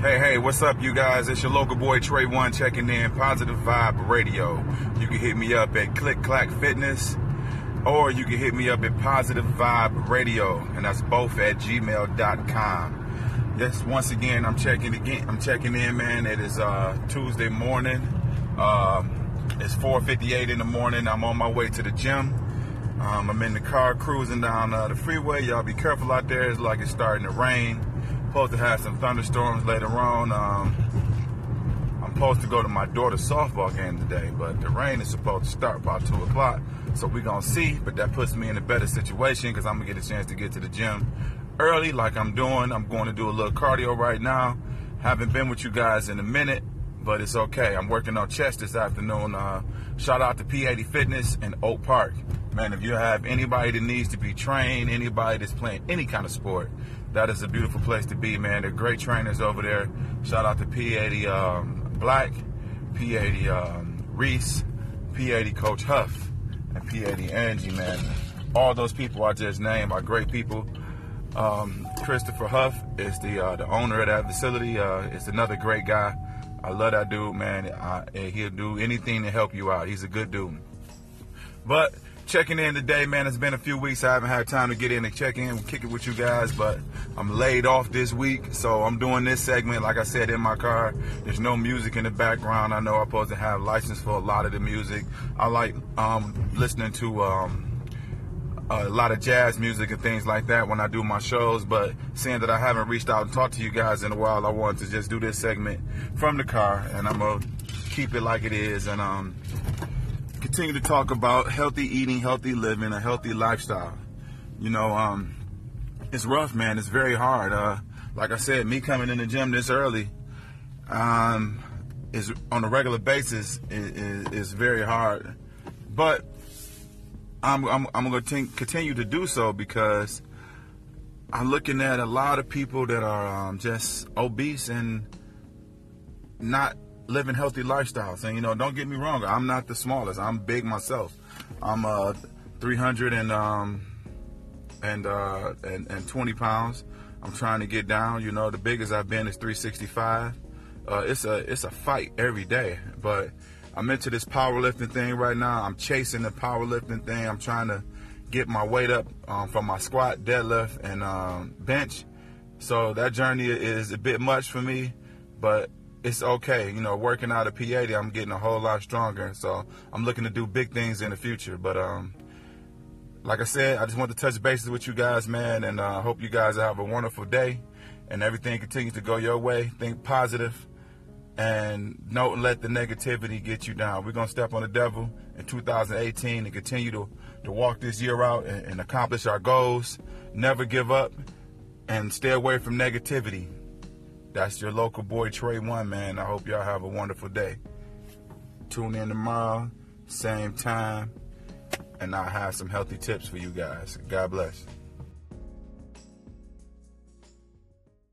Hey, hey, what's up, you guys? It's your local boy Trey One checking in, Positive Vibe Radio. You can hit me up at Click Clack Fitness, or you can hit me up at Positive Vibe Radio, and that's both at gmail.com. Yes, once again, I'm checking again. I'm checking in, man. It is uh, Tuesday morning. Um, it's 4:58 in the morning. I'm on my way to the gym. Um, I'm in the car cruising down uh, the freeway. Y'all be careful out there. It's like it's starting to rain. Supposed to have some thunderstorms later on. Um, I'm supposed to go to my daughter's softball game today, but the rain is supposed to start by 2 o'clock. So we're going to see, but that puts me in a better situation because I'm going to get a chance to get to the gym early like I'm doing. I'm going to do a little cardio right now. Haven't been with you guys in a minute but it's okay. I'm working on chest this afternoon. Uh, shout out to P80 Fitness in Oak Park. Man, if you have anybody that needs to be trained, anybody that's playing any kind of sport, that is a beautiful place to be, man. They're great trainers over there. Shout out to P80 um, Black, P80 um, Reese, P80 Coach Huff, and P80 Angie, man. All those people I just named are great people. Um, Christopher Huff is the uh, the owner of that facility. Uh, another great guy. I love that dude, man. I, he'll do anything to help you out. He's a good dude. But checking in today, man. It's been a few weeks. I haven't had time to get in and check in kick it with you guys, but I'm laid off this week, so I'm doing this segment, like I said, in my car. There's no music in the background. I know I'm supposed to have license for a lot of the music. I like um, listening to. Um, a lot of jazz music and things like that when I do my shows. But seeing that I haven't reached out and talked to you guys in a while, I wanted to just do this segment from the car, and I'm gonna keep it like it is and um, continue to talk about healthy eating, healthy living, a healthy lifestyle. You know, um, it's rough, man. It's very hard. Uh, like I said, me coming in the gym this early um, is on a regular basis is, is, very hard, but I'm, I'm, I'm going to continue to do so because I'm looking at a lot of people that are um, just obese and not living healthy lifestyles. And you know, don't get me wrong, I'm not the smallest. I'm big myself. I'm uh, 300 and um, and, uh, and and 20 pounds. I'm trying to get down. You know, the biggest I've been is 365. Uh, it's a it's a fight every day, but I'm into this powerlifting thing right now. I'm chasing the powerlifting thing. I'm trying to get my weight up um, from my squat, deadlift, and um, bench. So that journey is a bit much for me, but it's okay. You know, working out at P80, I'm getting a whole lot stronger. So I'm looking to do big things in the future. But um, like I said, I just want to touch bases with you guys, man, and I uh, hope you guys have a wonderful day and everything continues to go your way. Think positive and don't let the negativity get you down. We're gonna step on the devil in 2018 and continue to, to walk this year out and, and accomplish our goals. Never give up and stay away from negativity. That's your local boy Trey One, man. I hope y'all have a wonderful day. Tune in tomorrow, same time, and I'll have some healthy tips for you guys. God bless.